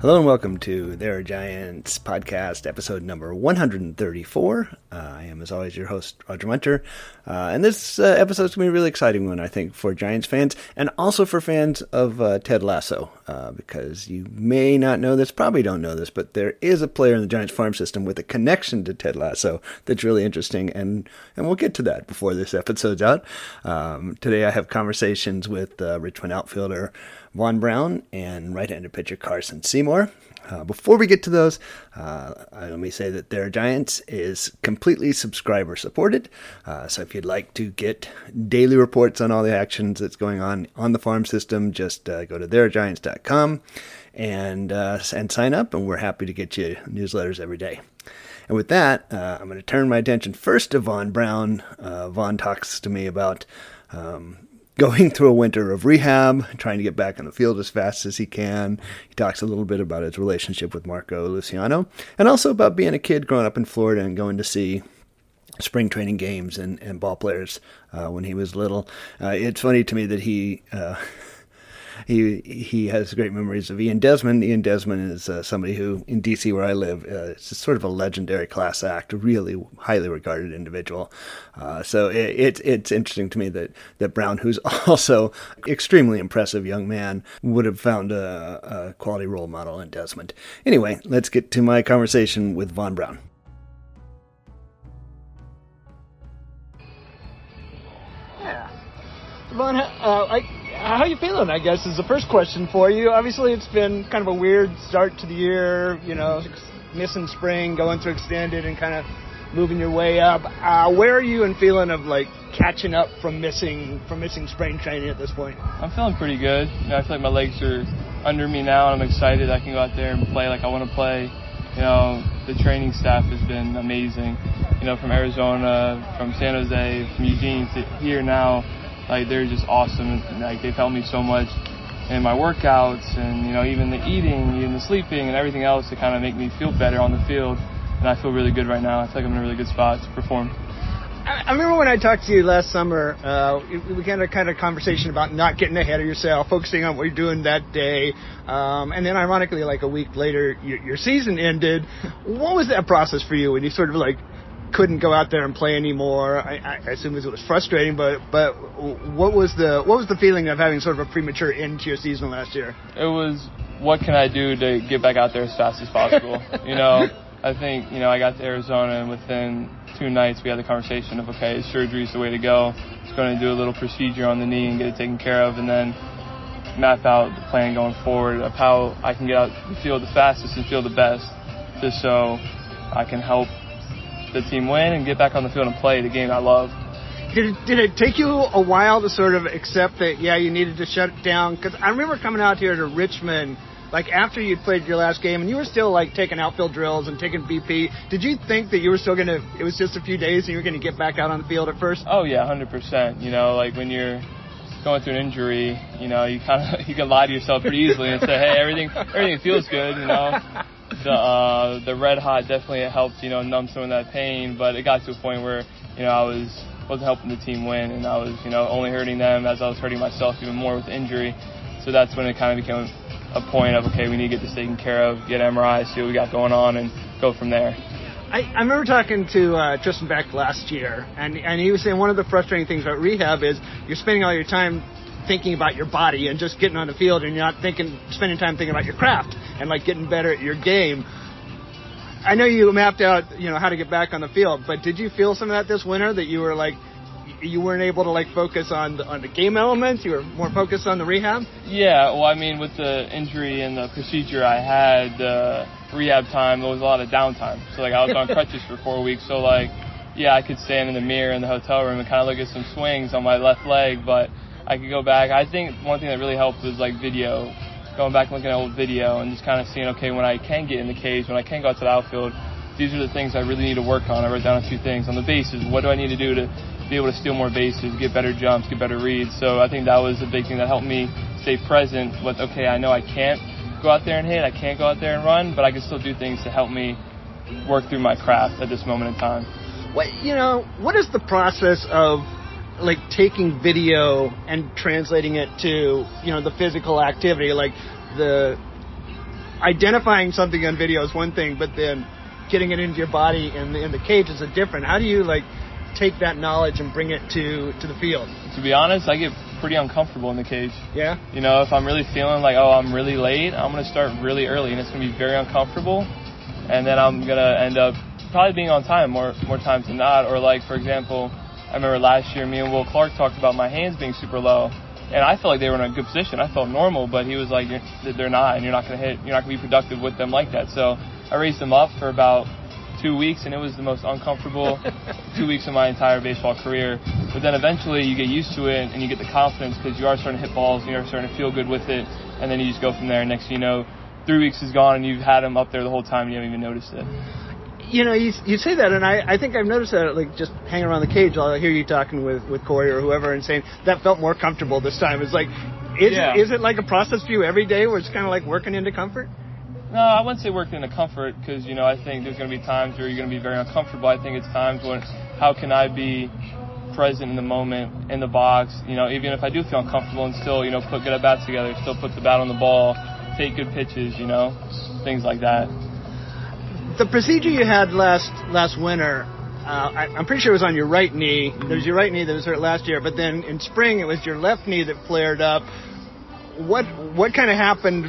Hello and welcome to There Are Giants podcast, episode number 134. Uh, I am, as always, your host, Roger Munter. Uh, and this uh, episode is going to be a really exciting one, I think, for Giants fans and also for fans of uh, Ted Lasso, uh, because you may not know this, probably don't know this, but there is a player in the Giants farm system with a connection to Ted Lasso that's really interesting, and, and we'll get to that before this episode's out. Um, today I have conversations with uh, Richmond outfielder Vaun Brown and right-handed pitcher Carson Seymour. Uh, before we get to those, uh, let me say that Their Giants is completely subscriber supported. Uh, so if you'd like to get daily reports on all the actions that's going on on the farm system, just uh, go to theregiants.com and uh, and sign up, and we're happy to get you newsletters every day. And with that, uh, I'm going to turn my attention first to Vaun Brown. Von talks to me about um, going through a winter of rehab, trying to get back on the field as fast as he can. He talks a little bit about his relationship with Marco Luciano and also about being a kid growing up in Florida and going to see spring training games and, and ball players uh, when he was little. Uh, it's funny to me that he. Uh, he he has great memories of Ian Desmond. Ian Desmond is uh, somebody who, in DC where I live, uh, is sort of a legendary class act, really highly regarded individual. Uh, so it, it, it's interesting to me that, that Brown, who's also extremely impressive young man, would have found a, a quality role model in Desmond. Anyway, let's get to my conversation with Vaun Brown. Yeah. Vaun, uh, I, how you feeling? I guess is the first question for you. Obviously, it's been kind of a weird start to the year. You know, missing spring, going through extended, and kind of moving your way up. Uh, where are you in feeling of like catching up from missing from missing spring training at this point? I'm feeling pretty good. You know, I feel like my legs are under me now, and I'm excited. I can go out there and play like I want to play. You know, the training staff has been amazing. You know, from Arizona, from San Jose, from Eugene to here now like they're just awesome. Like they've helped me so much in my workouts and you know even the eating, even the sleeping and everything else to kind of make me feel better on the field. And I feel really good right now. I feel like I'm in a really good spot to perform. I remember when I talked to you last summer, uh, we had a kind of conversation about not getting ahead of yourself, focusing on what you're doing that day. Um, and then ironically, like a week later, your, your season ended. What was that process for you when you sort of like couldn't go out there and play anymore. I, I assume it was frustrating, but but what was the what was the feeling of having sort of a premature end to your season last year? It was what can I do to get back out there as fast as possible. you know, I think you know I got to Arizona and within two nights we had the conversation of okay, surgery is the way to go. It's going to do a little procedure on the knee and get it taken care of, and then map out the plan going forward of how I can get out the field the fastest and feel the best, just so I can help the team win and get back on the field and play the game I love. Did it, did it take you a while to sort of accept that, yeah, you needed to shut it down? Because I remember coming out here to Richmond, like after you'd played your last game, and you were still like taking outfield drills and taking BP. Did you think that you were still going to, it was just a few days and you were going to get back out on the field at first? Oh, yeah, 100%. You know, like when you're going through an injury, you know, you kind of, you can lie to yourself pretty easily and say, hey, everything, everything feels good, you know the uh, the red hot definitely helped you know numb some of that pain, but it got to a point where you know I was wasn't helping the team win, and I was you know only hurting them as I was hurting myself even more with injury. So that's when it kind of became a point of okay, we need to get this taken care of, get MRI, see what we got going on, and go from there. I, I remember talking to uh, Tristan Beck last year, and and he was saying one of the frustrating things about rehab is you're spending all your time thinking about your body and just getting on the field and you're not thinking spending time thinking about your craft and like getting better at your game. I know you mapped out, you know, how to get back on the field, but did you feel some of that this winter that you were like you weren't able to like focus on the, on the game elements. You were more focused on the rehab. Yeah, well, I mean, with the injury and the procedure I had, uh, rehab time there was a lot of downtime. So like I was on crutches for four weeks. So like, yeah, I could stand in the mirror in the hotel room and kind of look at some swings on my left leg, but I could go back. I think one thing that really helped was like video, going back and looking at old video and just kind of seeing, okay, when I can get in the cage, when I can go out to the outfield, these are the things I really need to work on. I wrote down a few things on the bases. What do I need to do to be able to steal more bases, get better jumps, get better reads? So I think that was a big thing that helped me stay present with, okay, I know I can't go out there and hit, I can't go out there and run, but I can still do things to help me work through my craft at this moment in time. What you know, what is the process of like taking video and translating it to you know the physical activity like the identifying something on video is one thing, but then getting it into your body in the, in the cage is a different. How do you like take that knowledge and bring it to to the field? To be honest, I get pretty uncomfortable in the cage. Yeah. You know, if I'm really feeling like, oh, I'm really late, I'm gonna start really early, and it's gonna be very uncomfortable, and then I'm gonna end up probably being on time more more times than not. Or like, for example, I remember last year, me and Will Clark talked about my hands being super low, and I felt like they were in a good position. I felt normal, but he was like, they're not, and you're not gonna hit, you're not gonna be productive with them like that. So I raised them up for about two weeks, and it was the most uncomfortable two weeks of my entire baseball career. But then eventually you get used to it, and you get the confidence because you are starting to hit balls, and you're starting to feel good with it, and then you just go from there. And Next thing you know, three weeks is gone, and you've had them up there the whole time, and you haven't even noticed it. You know, you, you say that, and I, I think I've noticed that, like, just hanging around the cage, I'll hear you talking with, with Corey or whoever and saying, that felt more comfortable this time. It's like, is, Yeah. is it like a process for you every day where it's kind of like working into comfort? No, I wouldn't say working into comfort because you know I think there's going to be times where you're going to be very uncomfortable. I think it's times when how can I be present in the moment in the box? You know, even if I do feel uncomfortable and still you know put good at bats together, still put the bat on the ball, take good pitches. You know, things like that. The procedure you had last last winter, uh, I, I'm pretty sure it was on your right knee. There was your right knee that was hurt last year, but then in spring it was your left knee that flared up. What what kind of happened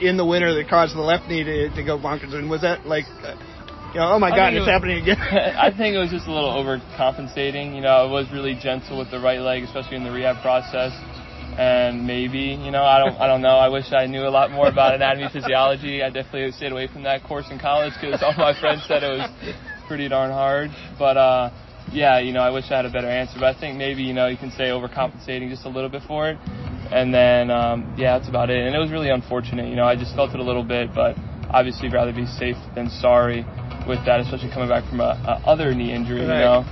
in the winter that caused the left knee to, to go bonkers? And was that like, uh, you know, oh my god, it's was- happening again? I think it was just a little overcompensating. You know, I was really gentle with the right leg, especially in the rehab process. And maybe, you know, I don't, I don't know. I wish I knew a lot more about anatomy physiology. I definitely stayed away from that course in college because all my friends said it was pretty darn hard. But uh, yeah, you know, I wish I had a better answer. But I think maybe, you know, you can say overcompensating just a little bit for it. And then, um, yeah, that's about it. And it was really unfortunate. You know, I just felt it a little bit, but obviously rather be safe than sorry with that, especially coming back from a, a other knee injury. Right. You know.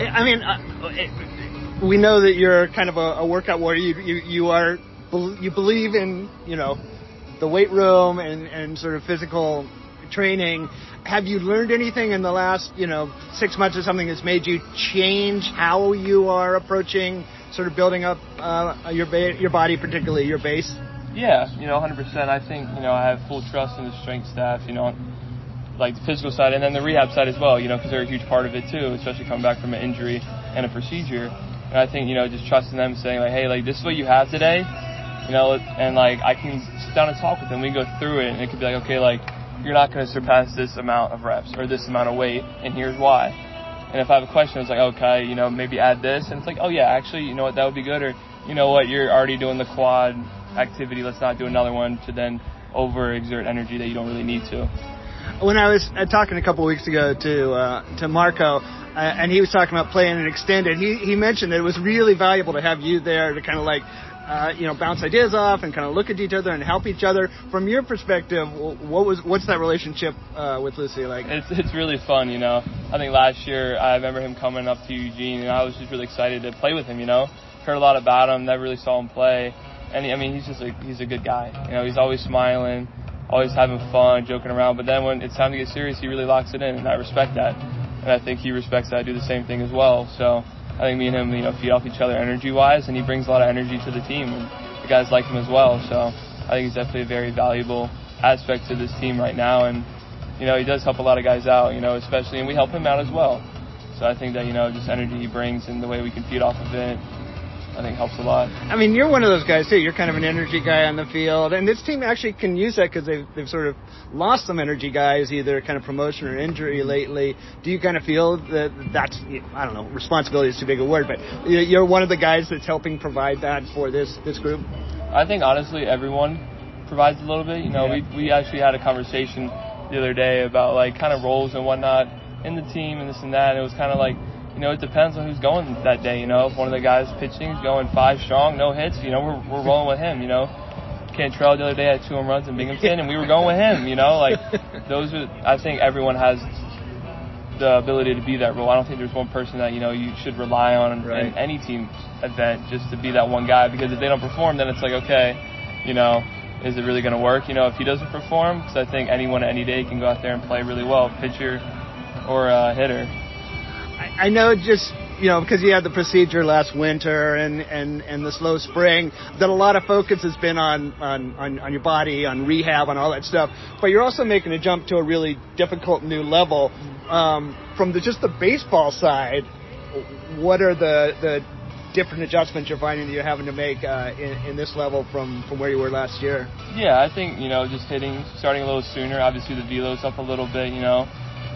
I mean, uh, it, we know that you're kind of a, a workout warrior. You, you you are you believe in you know the weight room and and sort of physical training. Have you learned anything in the last you know six months or something that's made you change how you are approaching sort of building up uh, your ba- your body, particularly your base? Yeah, you know, 100%. I think, you know, I have full trust in the strength staff, you know, like the physical side and then the rehab side as well, you know, because they're a huge part of it too, especially coming back from an injury and a procedure. And I think, you know, just trusting them saying, like, hey, like, this is what you have today, you know, and like, I can sit down and talk with them. We go through it and it could be like, okay, like, you're not going to surpass this amount of reps or this amount of weight, and here's why. And if I have a question, it's like, okay, you know, maybe add this. And it's like, oh, yeah, actually, you know what, that would be good. Or, you know what, you're already doing the quad activity. Let's not do another one to then overexert energy that you don't really need to. when I was uh, talking a couple weeks ago to uh, to Marco, uh, and he was talking about playing an extended, he he mentioned that it was really valuable to have you there to kind of like. Uh, you know, bounce ideas off and kind of look at each other and help each other. From your perspective, what was what's that relationship uh, with Lucy like? It's it's really fun, you know. I think last year I remember him coming up to Eugene, and I was just really excited to play with him. You know, heard a lot about him, never really saw him play, and he, I mean he's just a he's a good guy. You know, he's always smiling, always having fun, joking around. But then when it's time to get serious, he really locks it in, and I respect that. And I think he respects that I do the same thing as well. So I think me and him, you know, feed off each other energy wise, and he brings a lot of energy to the team, and the guys like him as well. So I think he's definitely a very valuable aspect to this team right now, and you know, he does help a lot of guys out, you know, especially, and we help him out as well. So I think that, you know, just energy he brings and the way we can feed off of it, I think helps a lot. I mean, you're one of those guys too. You're kind of an energy guy on the field, and this team actually can use that because they've they've sort of lost some energy guys, either kind of promotion or injury lately. Do you kind of feel that that's I don't know, responsibility is too big a word, but you- you're one of the guys that's helping provide that for this this group? I think honestly everyone provides a little bit. You know, Yeah. we we actually had a conversation the other day about like kind of roles and whatnot in the team and this and that. And it was kind of like, you know, it depends on who's going that day. You know, if one of the guys pitching is going five strong, no hits, you know, we're we're rolling with him. You know, Cantrell the other day had two home runs in Binghamton, and we were going with him. You know, like those are. I think everyone has the ability to be that role. I don't think there's one person that you know you should rely on Right. in any team event just to be that one guy because if they don't perform, then it's like okay, you know, is it really going to work? You know, if he doesn't perform, because I think anyone any day can go out there and play really well, pitcher or uh, hitter. I, know just you know, because you had the procedure last winter and, and, and the slow spring, that a lot of focus has been on, on, on, on your body, on rehab, on all that stuff. But you're also making a jump to a really difficult new level. Um, from the, just the baseball side, what are the, the different adjustments you're finding that you're having to make uh, in, in this level from, from where you were last year? Yeah, I think, you know, just hitting, starting a little sooner. Obviously, the velo's up a little bit, you know.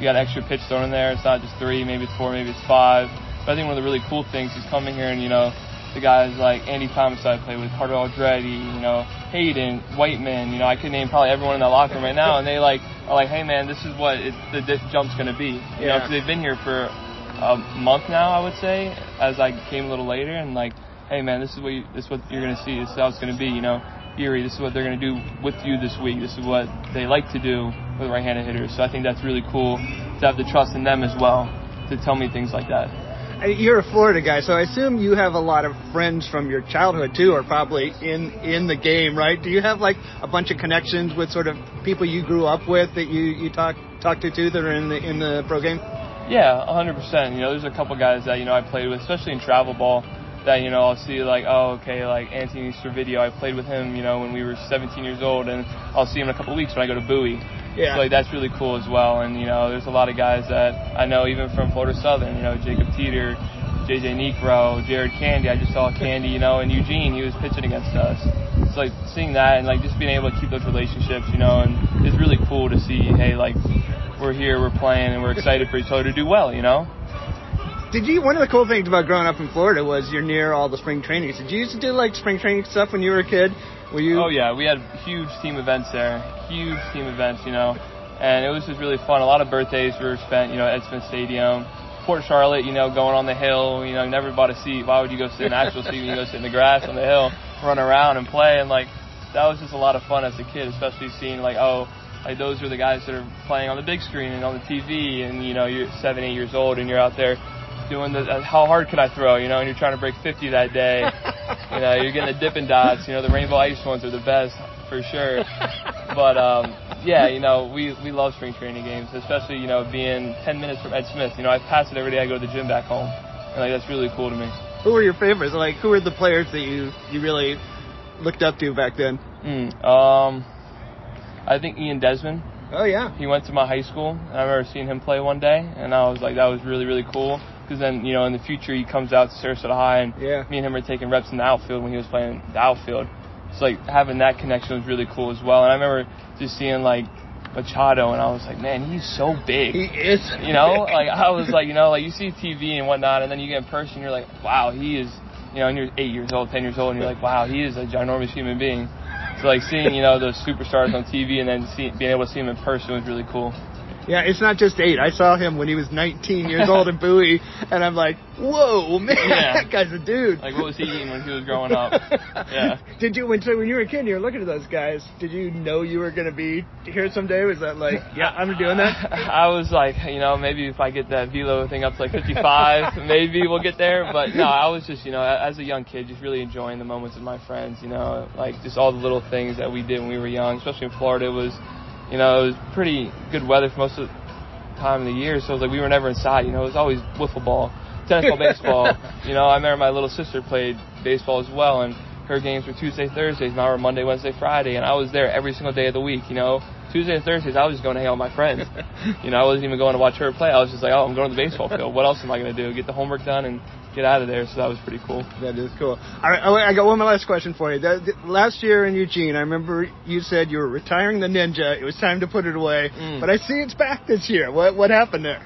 You got extra pitch thrown in there. It's not just three, maybe it's four, maybe it's five. But I think one of the really cool things is coming here and, you know, the guys like Andy Thomas I play with, Carter Aldrete, you know, Hayden, Whiteman, you know, I could name probably everyone in that locker room right now, and they like are like, hey man, this is what it, the jump's going to be, you yeah. know, because they've been here for a month now, I would say, as I came a little later, and like, hey man, this is what you, this is what you're going to see, this is how it's going to be, you know, Erie, this is what they're going to do with you this week, this is what they like to do with right-handed hitters, so I think that's really cool to have the trust in them as well to tell me things like that uh, you're a Florida guy, so I assume you have a lot of friends from your childhood too, or probably in in the game, right? Do you have like a bunch of connections with sort of people you grew up with that you you talk talk to too that are in the in the pro game? Yeah, 100%. You know, there's a couple guys that you know I played with, especially in travel ball. That you know, I'll see like, oh, okay, like Anthony Servideo. I played with him, you know, when we were 17 years old, and I'll see him in a couple weeks when I go to Bowie. Yeah. So, like that's really cool as well. And you know, there's a lot of guys that I know even from Florida Southern. You know, Jacob Teeter, JJ Niekro, Jared Candy. I just saw Candy, you know, and Eugene. He was pitching against us. It's like seeing that and like just being able to keep those relationships, you know, and it's really cool to see. Hey, like we're here, we're playing, and we're excited for each other to do well, you know. Did you? One of the cool things about growing up in Florida was you're near all the spring trainings. Did you used to do like spring training stuff when you were a kid? Were you? Oh yeah, we had huge team events there, huge team events, you know, and it was just really fun. A lot of birthdays were spent, you know, at Smith Stadium. Port Charlotte, you know, going on the hill, you know, never bought a seat. Why would you go sit in the actual seat when you go sit in the grass on the hill, run around and play? And like, that was just a lot of fun as a kid, especially seeing like, oh, like those are the guys that are playing on the big screen and on the TV, and you know, you're seven, eight years old, and you're out there doing the uh, how hard could I throw, you know, and you're trying to break 50 that day. you know, you're getting the Dippin' Dots. You know, the Rainbow Ice ones are the best for sure. but um, yeah, you know, we we love spring training games, especially you know being 10 minutes from Ed Smith. You know, I pass it every day. I go to the gym back home, and like that's really cool to me. Who were your favorites? Like, who were the players that you you really looked up to back then? Mm, um, I think Ian Desmond. Oh yeah. He went to my high school, and I remember seeing him play one day, and I was like, that was really really cool because then you know in the future he comes out to Sarasota High, and yeah. me and him are taking reps in the outfield when he was playing the outfield. So like having that connection was really cool as well. And I remember just seeing like Machado, and I was like, man, he's so big. He is. You know, like I was like, you know, like you see TV and whatnot, and then you get in person, you're like, wow, he is. You know, and you're eight years old, ten years old, and you're like, wow, he is a ginormous human being. So like seeing, you know, those superstars on TV and then see, being able to see him in person was really cool. Yeah, it's not just eight. I saw him when he was 19 years old in Bowie, and I'm like, whoa, man, yeah. that guy's a dude. Like, what was he eating when he was growing up? Yeah. Did you when so when you were a kid, you were looking at those guys? Did you know you were going to be here someday? Was that like, yeah, I'm doing that? I was like, you know, maybe if I get that velo thing up to like 55, maybe we'll get there. But no, I was just, you know, as a young kid, just really enjoying the moments with my friends. You know, like just all the little things that we did when we were young, especially in Florida. It was you know, it was pretty good weather for most of the time of the year, so it was like we were never inside. You know, it was always wiffle ball, tennis ball, baseball. You know, I remember my little sister played baseball as well, and her games were Tuesday, Thursdays, and I were Monday, Wednesday, Friday, and I was there every single day of the week. You know, Tuesday and Thursdays, I was just going to hang out with my friends. you know, I wasn't even going to watch her play. I was just like, oh, I'm going to the baseball field. What else am I going to do? Get the homework done and get out of there. So that was pretty cool. That is cool. All right, oh, I got one more last question for you. Last year in Eugene, I remember you said you were retiring the Ninja. It was time to put it away. Mm. But I see it's back this year. What what happened there?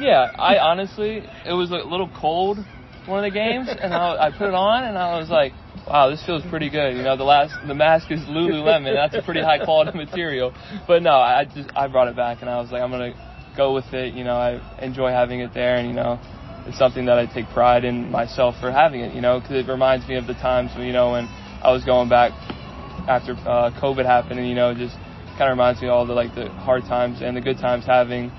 Yeah, I honestly, it was a little cold one of the games, and I, I put it on, and I was like, wow, this feels pretty good. You know, the last the mask is Lululemon. That's a pretty high quality material. But no, I just I brought it back, and I was like, I'm gonna go with it. You know, I enjoy having it there, and you know, it's something that I take pride in myself for having it, you know, because it reminds me of the times, when, you know, when I was going back after uh, COVID happened, and you know, just kind of reminds me of all the like the hard times and the good times having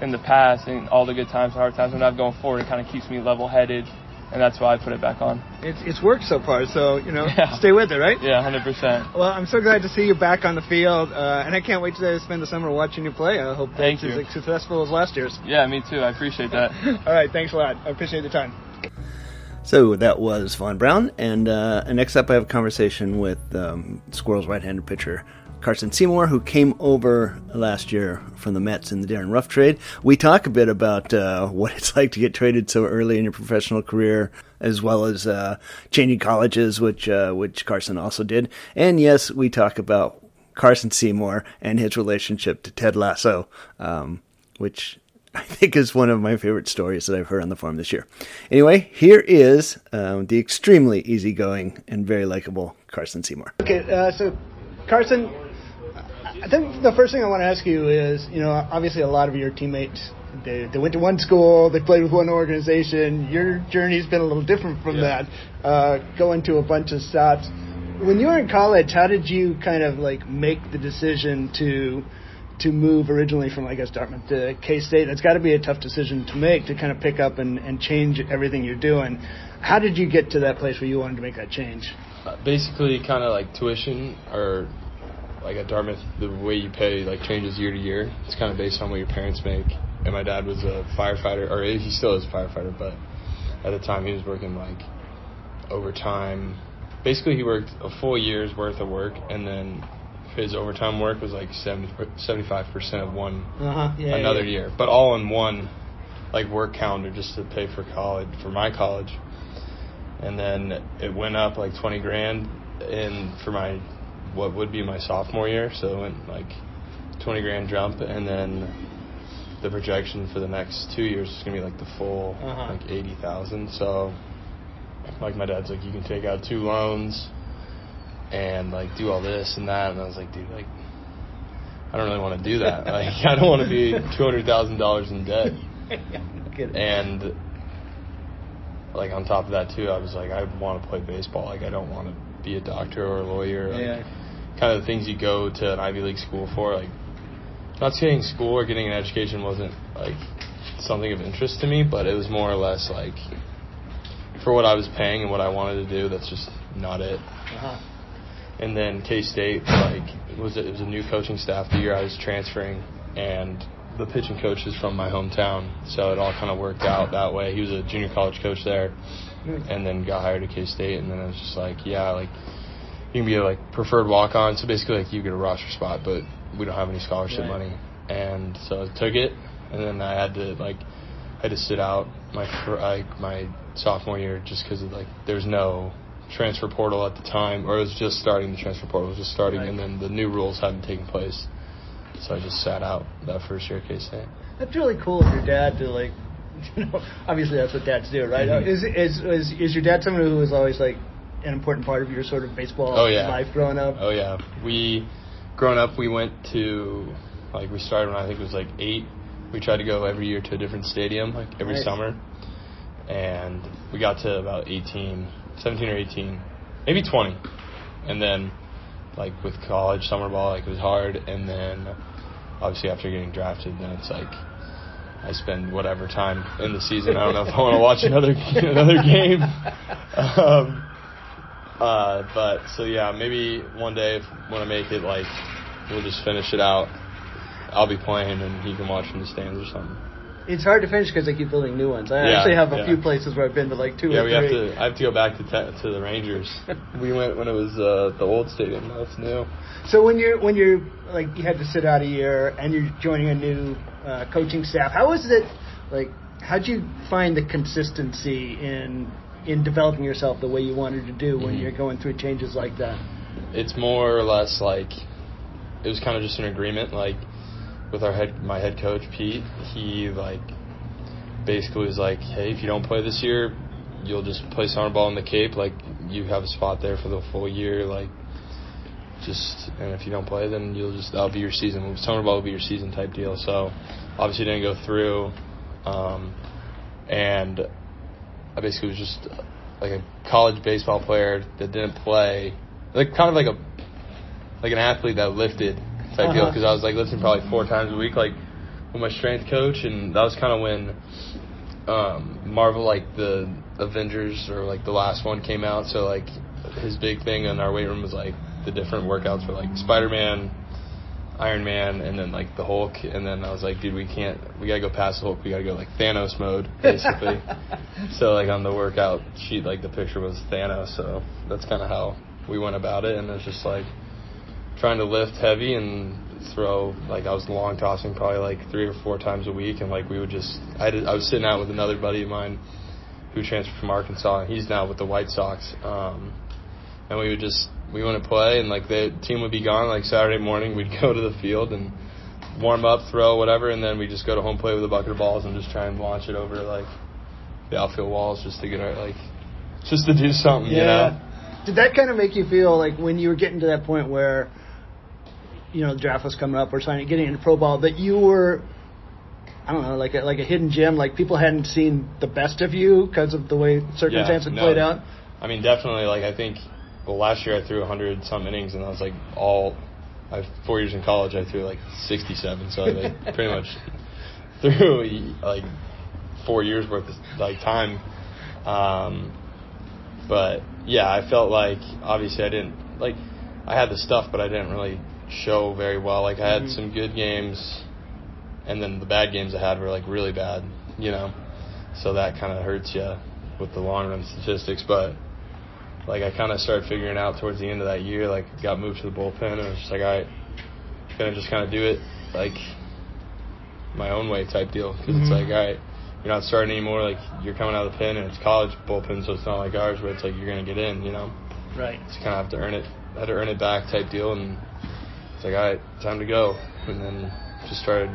in the past, and all the good times and hard times. When I'm going forward, it kind of keeps me level-headed and that's why I put it back on. It's it's worked so far, so you know, yeah. stay with it, right? Yeah, hundred percent. Well, I'm so glad to see you back on the field, uh, and I can't wait to spend the summer watching you play. I hope Thank it's as successful as last year's. Yeah, me too. I appreciate that. All right, thanks a lot. I appreciate the time. So that was Vaun Brown, and, uh, and next up I have a conversation with um, Squirrels' right-handed pitcher Carson Seymour, who came over last year from the Mets in the Darin Ruf trade. We talk a bit about uh, what it's like to get traded so early in your professional career, as well as uh, changing colleges, which uh, which Carson also did. And yes, we talk about Carson Seymour and his relationship to Ted Lasso, um, which I think is one of my favorite stories that I've heard on the forum this year. Anyway, here is um, the extremely easygoing and very likable Carson Seymour. Okay, uh, so Carson, I think the first thing I want to ask you is, you know, obviously a lot of your teammates they, they went to one school, they played with one organization. Your journey's been a little different from yeah. that, uh, going to a bunch of stops. When you were in college, how did you kind of like make the decision to to move originally from I guess Dartmouth to K State? That's got to be a tough decision to make to kind of pick up and, and change everything you're doing. How did you get to that place where you wanted to make that change? Uh, basically, kind of like tuition or like at Dartmouth, the way you pay like changes year to year. It's kind of based on what your parents make. And my dad was a firefighter, or he still is a firefighter, but at the time he was working like overtime. Basically, he worked a full year's worth of work, and then his overtime work was like 75 percent of one uh-huh. yeah, another yeah. year, but all in one like work calendar just to pay for college for my college. And then it went up like 20 grand in for my what would be my sophomore year, so it went like 20 grand jump, and then the projection for the next two years is gonna be like the full uh-huh. like 80,000. So like my dad's like, you can take out two loans and like do all this and that, and I was like, dude, like I don't really want to do that. like I don't want to be two hundred thousand dollars in debt. and like on top of that too, I was like, I want to play baseball. Like I don't want to be a doctor or a lawyer. Like, yeah kind of the things you go to an Ivy League school for. Like, not saying school or getting an education wasn't like something of interest to me, but it was more or less like for what I was paying and what I wanted to do. That's just not it. Uh-huh. And then K State, like, it was a, it was a new coaching staff the year I was transferring, and the pitching coach is from my hometown, so it all kind of worked out that way. He was a junior college coach there, and then got hired at K State, and then I was just like, yeah, like you can be a like preferred walk on. So basically, like you get a roster spot, but we don't have any scholarship right. money. And so I took it, and then I had to like I had to sit out my like my sophomore year just because of like there's no transfer portal at the time, or it was just starting the transfer portal was just starting, right. and then the new rules hadn't taken place. So I just sat out that first year at K State. That's really cool of your dad to like, you know, obviously that's what dads do, right? Mm-hmm. Is, is is is your dad someone who was always like an important part of your sort of baseball oh, yeah. life growing up? Oh yeah, we growing up we went to like we started when I think it was like eight. We tried to go every year to a different stadium, like every nice. summer, and we got to about 18, 17 or 18, maybe 20, and then like with college summer ball, like it was hard, and then obviously after getting drafted, then it's like I spend whatever time in the season. I don't know if I want to watch another another game. Um, uh, but so yeah, maybe one day if, when I make it, like we'll just finish it out. I'll be playing and he can watch from the stands or something. It's hard to finish because they keep building new ones. I yeah, actually have a yeah. few places where I've been to like two yeah, or we three. have to. I have to go back to te- to the Rangers. we went when it was uh, the old stadium. Now it's new. So when you're when you're like you had to sit out a year and you're joining a new uh, coaching staff, how was it? Like, how'd you find the consistency in in developing yourself the way you wanted to do when mm-hmm. you're going through changes like that? It's more or less like it was kind of just an agreement, like with our head, my head coach Pete. He like basically was like, hey, if you don't play this year, you'll just play summer ball in the Cape. Like you have a spot there for the full year. Like just and if you don't play, then you'll just that'll be your season. Summer ball will be your season type deal. So obviously didn't go through. Um, and I basically was just like a college baseball player that didn't play, like kind of like a like an athlete that lifted type uh-huh. deal because I was like lifting probably four times a week, like with my strength coach, and that was kind of when um, Marvel like the Avengers or like the last one came out. So like his big thing in our weight room was like the different workouts for like Spider Man, Iron Man, and then like the Hulk, and then I was like, dude, we can't, we gotta go past the Hulk, we gotta go like Thanos mode, basically. so like on the workout sheet, like the picture was Thanos, so that's kind of how we went about it, and it's just like trying to lift heavy and throw like I was long tossing probably like three or four times a week, and like we would just I did, I was sitting out with another buddy of mine who transferred from Arkansas, and he's now with the White Sox, um, and we would just we wouldn't play, and like the team would be gone. Like Saturday morning, we'd go to the field and warm up, throw whatever, and then we just go to home plate with a bucket of balls and just try and launch it over like the outfield walls just to get our like just to do something, you know. Did that kind of make you feel like when you were getting to that point where, you know, the draft was coming up or signing, getting into pro ball, that you were, I don't know, like a, like a hidden gem, like people hadn't seen the best of you because of the way circumstances no. played out? I mean, definitely. Like I think, well, last year I threw 100 some innings, and I was like all. I four years in college, I threw like 67, so I like, pretty much threw like four years worth of like time. Um, but yeah, I felt like obviously I didn't like I had the stuff, but I didn't really show very well. Like I had Mhm. some good games, and then the bad games I had were like really bad, you know. So that kind of hurts you with the long run statistics, but like I kind of started figuring out towards the end of that year, like got moved to the bullpen, and I was just like, all right, gonna just kind of do it like my own way type deal because Mhm. it's like, all right, you're not starting anymore. Like you're coming out of the pen, and it's college bullpen, so it's not like ours where it's like you're gonna get in, you know. Right. So kind of have to earn it, had to earn it back type deal, and it's like, all right, time to go, and then just started,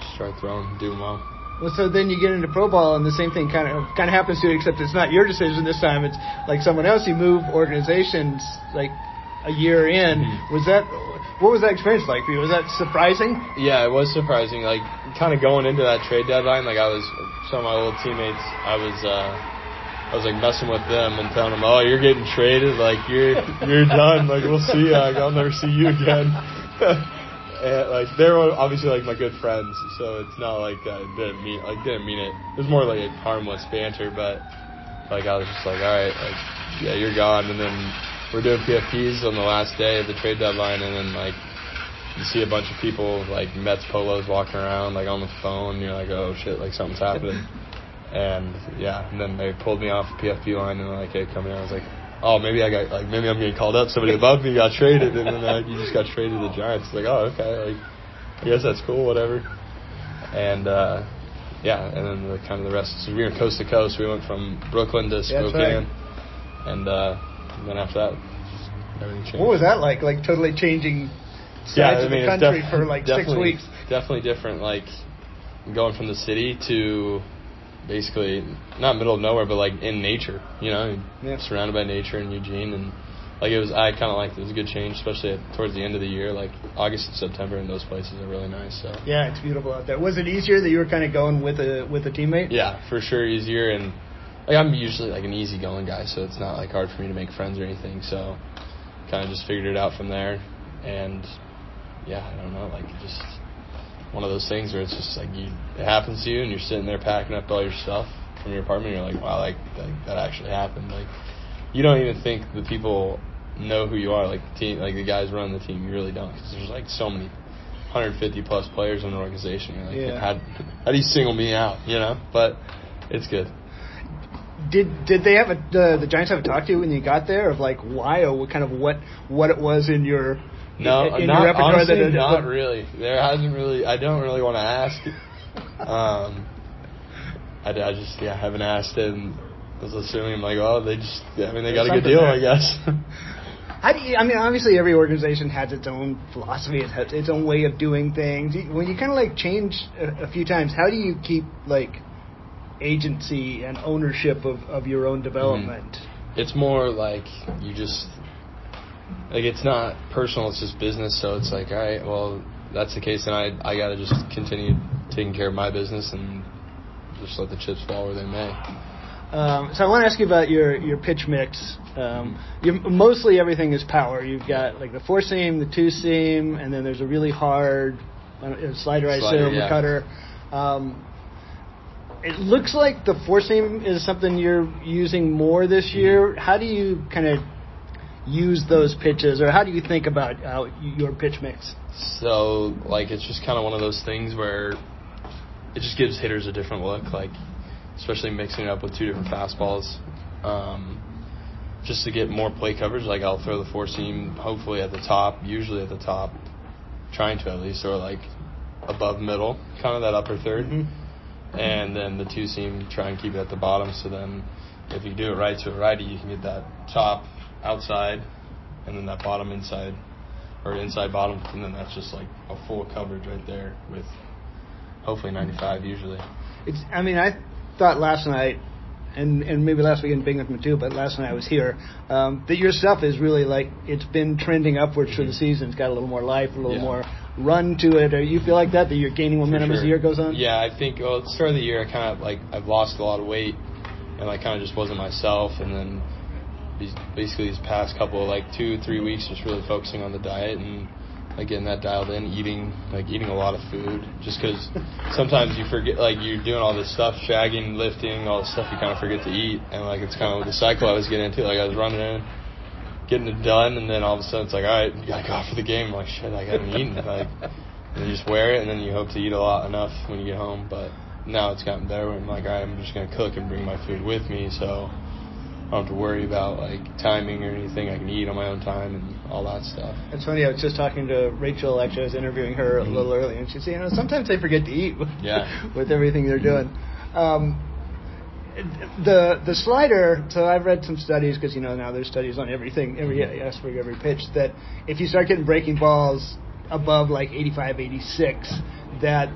just started throwing, doing well. Well, so then you get into pro ball, and the same thing kind of kind of happens to you, except it's not your decision this time. It's like someone else. You move organizations like a year in. Mhm. Was that what was that experience like for you? Was that surprising? Yeah, it was surprising. Like kind of going into that trade deadline, like I was some of my old teammates. I was uh I was like messing with them and telling them, "Oh, you're getting traded. Like you're you're done. Like we'll see. Like I'll never see you again." and like they were obviously like my good friends, so it's not like uh, I didn't mean like didn't mean it. It was more like a harmless banter, but like I was just like, "All right, like yeah, you're gone." And then we're doing PFPs on the last day of the trade deadline, and then like you see a bunch of people like Mets polos walking around like on the phone. And you're like, oh shit, like something's happening. and yeah, and then they pulled me off the PFP line and they're like, hey, come here. I was like, oh, maybe I got like maybe I'm getting called up. Somebody above me got traded, and then like you just got traded to the Giants. It's like, oh, okay, like I guess that's cool, whatever. And uh yeah, and then the kind of the rest. So we were coast to coast. We went from Brooklyn to That's right. Spokane, and uh, then after that, everything changed. What was that like? Like totally changing sides yeah, I of the country def- for like six weeks. Definitely different. Like going from the city to basically not middle of nowhere, but like in nature. You know, Yeah. surrounded by nature in Eugene, and like it was. I kind of liked it. It was a good change, especially at, towards the end of the year. Like August and September and those places are really nice. So Yeah, it's beautiful out there. Was it easier that you were kind of going with a with a teammate? yeah, for sure easier and. Like I'm usually like an easygoing guy, so it's not like hard for me to make friends or anything. So, kind of just figured it out from there, and yeah, I don't know, like just one of those things where it's just like you, it happens to you, and you're sitting there packing up all your stuff from your apartment. And you're like, wow, like that, that actually happened. Like you don't even think the people know who you are, like the team, like the guys running the team. You really don't, because there's like so many. 150 plus players in the organization. You're like, Yeah. how, how do you single me out? You know, but it's good. Did did they have a the the Giants have a talk to you when you got there of like why or what kind of what what it was in your No, in, in not, your repertoire honestly, that not really. There hasn't really. I don't really want to ask. Um, I, I just yeah haven't asked it I was assuming like oh they just I mean they got a good deal there. I guess. How do you, I mean, obviously every organization has its own philosophy, it has its own way of doing things. When you kind of like change a, a few times, how do you keep like agency and ownership of, of your own development? it's more like you just like it's not personal it's just business so it's like all right well that's the case then i i got to just continue taking care of my business and just let the chips fall where they may Um, so I want to ask you about your your pitch mix. Um, you, mostly everything is power. You've got like the four seam, the two seam, and then there's a really hard I slider, I Slider, assume, yeah. cutter. Um, it looks like the four seam is something you're using more this year. How do you kind of use those pitches, or how do you think about uh, your pitch mix? So like it's just kind of one of those things where it just gives hitters a different look, like especially mixing it up with two different fastballs. Um, just to get more play coverage, like I'll throw the four seam hopefully at the top, usually at the top, trying to at least, or like above middle, kind of that upper 3rd Mm-hmm. and then the two seam try and keep it at the bottom. So then, if you do it right to a righty, you can get that top outside, and then that bottom inside, or inside bottom, and then that's just like a full coverage right there with hopefully 95 usually. It's. I mean, I thought last night, and and maybe last week in Binghamton too, but last night I was here. Um, that your stuff is really like it's been trending upwards for the season. It's got a little more life, a little Yeah. more run to it. Or you feel like that that you're gaining momentum For as the year goes on? Yeah, I think well, at the start of the year, I kind of like I've lost a lot of weight, and I kind of just wasn't myself. And then basically these past couple of like two three weeks, just really focusing on the diet and like getting that dialed in, eating like eating a lot of food. Just because sometimes you forget like you're doing all this stuff, shagging, lifting, all this stuff, you kind of forget to eat, and like it's kind of the cycle I was getting into. Like I was running in. Getting it done, and then all of a sudden it's like, all right, you gotta go out for the game. I'm like, shit, I haven't eaten. Like, and you just wear it, and then you hope to eat a lot enough when you get home. But now it's gotten better. Where I'm like, all right, I'm just gonna cook and bring my food with me, so I don't have to worry about like timing or anything. I can eat on my own time and all that stuff. It's funny. I was just talking to Rachel. Actually, I was interviewing her a little earlier, and she said, "You know, sometimes they forget to eat with, Mm-hmm. Yeah. with everything they're doing." Um, the the slider. So I've read some studies because you know now there's studies on everything, every Mm-hmm. aspect, every pitch. That if you start getting breaking balls above like 85, 86, that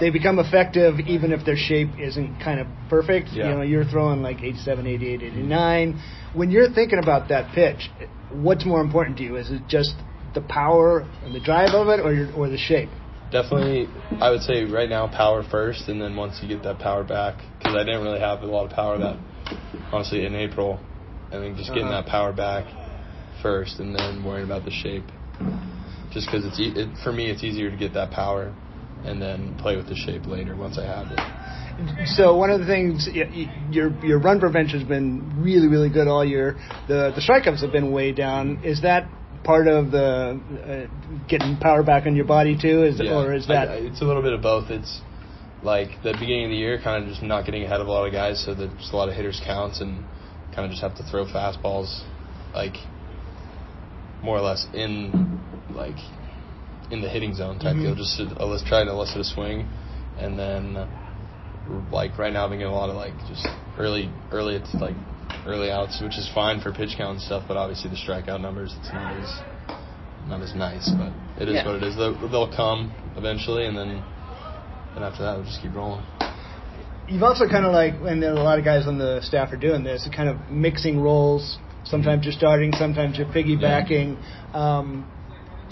they become effective even if their shape isn't kind of perfect. Yeah. You know, you're throwing like 87, 88, 89. When you're thinking about that pitch, what's more important to you? Is it just the power and the drive of it, or your, or the shape? Definitely, I would say right now power first, and then once you get that power back, because I didn't really have a lot of power that honestly in April. I think just getting Uh-huh. that power back first, and then worrying about the shape. Just because it's e- it, for me, it's easier to get that power, and then play with the shape later once I have it. So one of the things your your run prevention has been really really good all year. The the strikeouts have been way down. Is that part of the uh, getting power back on your body too? Is Yeah. or is that I- it's a little bit of both. It's like the beginning of the year, kind of just not getting ahead of a lot of guys, so there's just a lot of hitters counts, and kind of just have to throw fastballs, like more or less in like in the hitting zone type Mhm. deal. Just to elicit, try to elicit a swing, and then uh, like right now, I've been getting a lot of like just early early it's like early outs, which is fine for pitch count and stuff, but obviously the strikeout numbers, it's not as not as nice, but it is Yeah. what it is. They'll, they'll come eventually, and then and after that, we'll just keep rolling. You've also kind of like, and a lot of guys on the staff are doing this, kind of mixing roles. Sometimes you're starting, sometimes you're piggybacking. Um,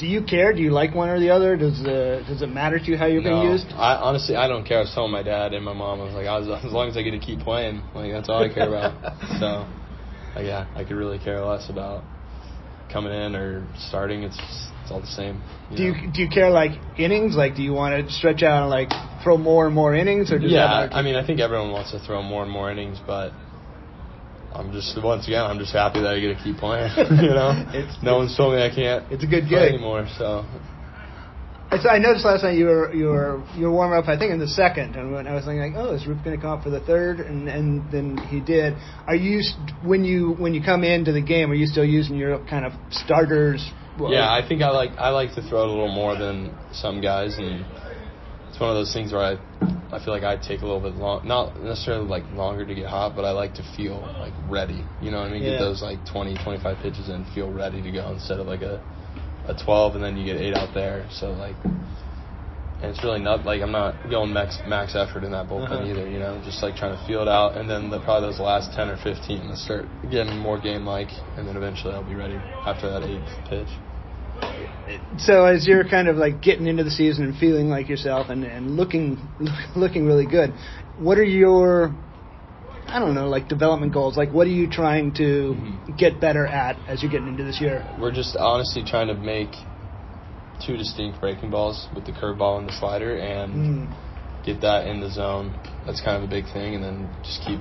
do you care? Do you like one or the other? Does uh, does it matter to you how you're No, being used? I honestly, I don't care. I was telling my dad and my mom, I was like, I was, as long as I get to keep playing, like that's all I care about. so, like, yeah, I could really care less about coming in or starting. It's it's all the same. Do you do you care like innings? Like, do you want to stretch out and like throw more and more innings, or does yeah, I mean, I think everyone wants to throw more and more innings, but I'm just once again, I'm just happy that I get to keep playing. you know, It's- no one's told me I can't. it's a good play gig. anymore. So I I noticed last night you were you were you were warming up. I think in the second, and I was thinking like, oh, is Ruth going to come up for the third? And and then he did. Are you when you when you come into the game? Are you still using your kind of starters? well, yeah, I think I like I like to throw it a little more than some guys, and it's one of those things where I I feel like I take a little bit long, not necessarily like longer to get hot, but I like to feel like ready. You know what I mean? Yeah. Get those like 20, 25 pitches and feel ready to go instead of like a a 12 and then you get eight out there. So like. And it's really not like I'm not going max max effort in that bullpen Uh-huh. either, you know. Just like trying to feel it out, and then the, probably those last ten or fifteen, to start getting more game like, and then eventually I'll be ready after that eighth pitch. So as you're kind of like getting into the season and feeling like yourself and and looking looking really good, what are your I don't know, like development goals. Like, what are you trying to Mhm. get better at as you're getting into this year? We're just honestly trying to make two distinct breaking balls with the curveball and the slider, and Mm. get that in the zone. That's kind of a big thing, and then just keep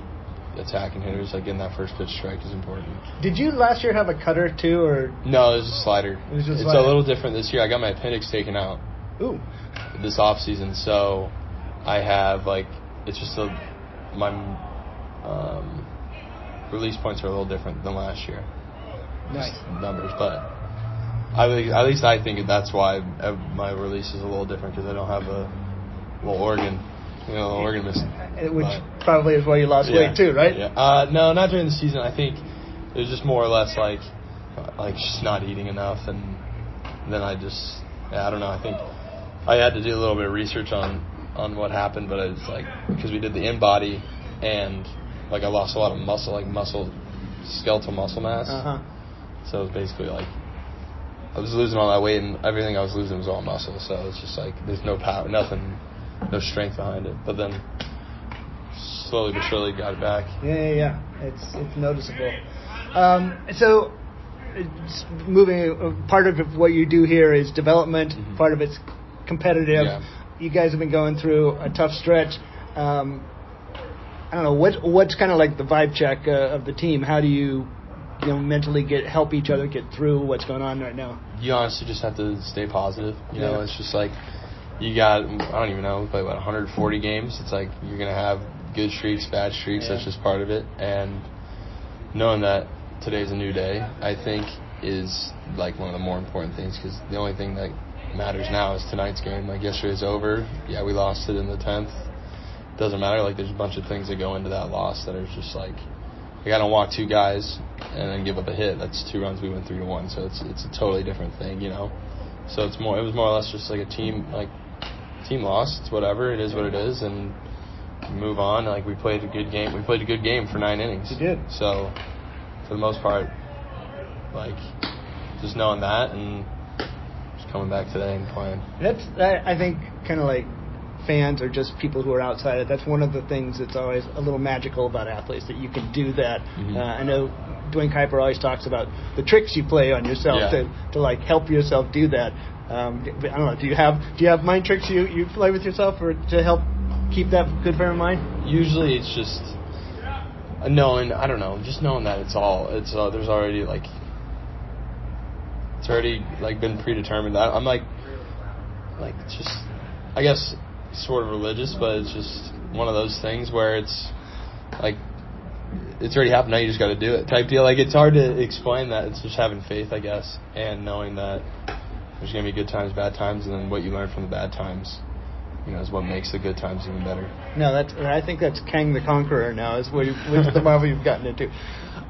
attacking hitters, like getting that first pitch strike is important. Did you last year have a cutter too, or No, it was a slider. It was just it's slider. a little different this year. I got my appendix taken out ooh? this off season, so I have like it's just a my um, release points are a little different than last year. Nice. Just numbers, but I at least I think that's why uh, my release is a little different because I don't have a little organ, you know, little organ missing. Uh, Which But- probably is why you lost weight too, right? Yeah. Uh, no, not during the season. I think it was just more or less like like just not eating enough, and then I just yeah, I don't know. I think I had to do a little bit of research on on what happened, but it's like because we did the InBody and like I lost a lot of muscle, like muscle skeletal muscle mass. Uh huh. So it was basically like I was losing all that weight, and everything I was losing was all muscle. So it's just like there's no power, nothing, no strength behind it. But then slowly but surely got it back. Yeah, yeah, yeah. It's it's noticeable. Um, so, it's moving. Uh, part of what you do here is development. Mhm. Part of it's competitive. Yeah. You guys have been going through a tough stretch. Um, I don't know what what's kind of like the vibe check uh, of the team. How do you, you know, mentally get help each other get through what's going on right now? You honestly just have to stay positive. You know, it's just like you got I don't even know, play what 140 games. It's like you're gonna have good streaks, bad streaks. That's just part of it. And knowing that today's a new day, I think is like one of the more important things because the only thing that matters now is tonight's game. Like yesterday's over. Yeah, we lost it in the 10th. Doesn't matter. Like there's a bunch of things that go into that loss that are just like like I don't walk two guys and then give up a hit. That's two runs we went three to one. So it's it's a totally different thing, you know. So it's more it was more or less just like a team like team lost. It's whatever. It is what it is, and move on. Like we played a good game. We played a good game for nine innings. You did. So for the most part, like just knowing that and just coming back today and playing. That's I, I think kind of like fans or just people who are outside it. That's one of the things that's always a little magical about athletes that you can do that. Mhm. Uh, I know Duane Kuiper always talks about the tricks you play on yourself Yeah. to, to like help yourself do that. Um, I don't know. Do you have do you have mind tricks you, you play with yourself or to help keep that good frame of mind? Usually it's just knowing. I don't know. Just knowing that it's all. It's uh, there's already like it's already like been predetermined. I, I'm like like just I guess sort of religious, but it's just one of those things where it's like it's already happened. Now you just got to do it, type deal. Like it's hard to explain that. It's just having faith, I guess, and knowing that there's gonna be good times, bad times, and then what you learn from the bad times, you know, is what makes the good times even better. No, that's I think that's Kang the Conqueror now is what you, which the Marvel you've gotten into.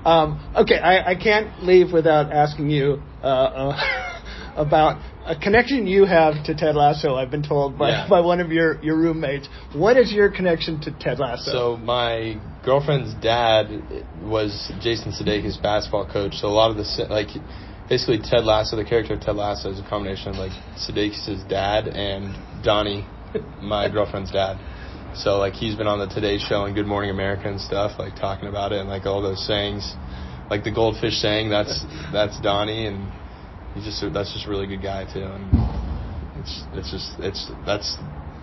Um, okay, I, I can't leave without asking you uh, uh, about a connection you have to Ted Lasso. I've been told by, Yeah. by one of your, your roommates. What is your connection to Ted Lasso? So my girlfriend's dad was Jason Sudeikis' basketball coach. So a lot of the like, basically Ted Lasso, the character of Ted Lasso, is a combination of like Sudeikis' dad and Donnie, my girlfriend's dad. So like he's been on the Today Show and Good Morning America and stuff, like talking about it and like all those sayings, like the goldfish saying. That's that's Donnie, and he's just that's just a really good guy too. And it's it's just it's that's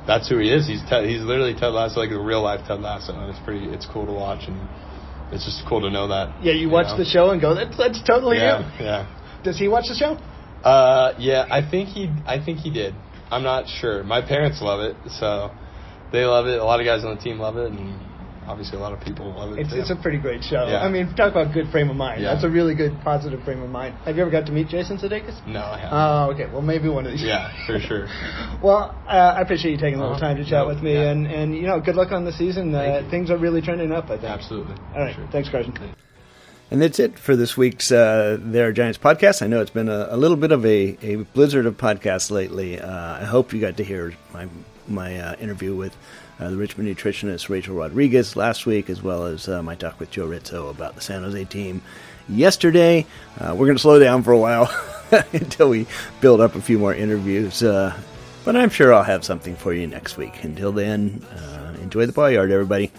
that's who he is. He's Ted, he's literally Ted Lasso, like a real life Ted Lasso, and it's pretty it's cool to watch, and it's just cool to know that. yeah, you watch know? the show and go, that's, that's totally Yeah, you. yeah. Does he watch the show? Uh, yeah, I think he I think he did. I'm not sure. My parents love it, so they love it. A lot of guys on the team love it, and obviously a lot of people love it It's, too. it's a pretty great show. Yeah. I mean, talk about good frame of mind. Yeah. That's a really good, positive frame of mind. Have you ever got to meet Jason Sudeikis? no, I haven't. Oh, okay. Well, maybe one of these. yeah, for sure. Well, uh, I appreciate you taking a little Uh-huh. time to chat with me, yeah. and and you know, good luck on the season. Uh, things are really trending up. I think. Absolutely. All right. Sure. Thanks, Carson. And that's it for this week's uh, There Giants podcast. I know it's been a, a little bit of a, a blizzard of podcasts lately. Uh, I hope you got to hear my my uh, interview with uh, the Richmond nutritionist Rachel Rodriguez last week, as well as uh, my talk with Joe Rizzo about the San Jose team yesterday. Uh, we're going to slow down for a while until we build up a few more interviews. But I'm sure I'll have something for you next week. Until then, enjoy the ball yard, everybody.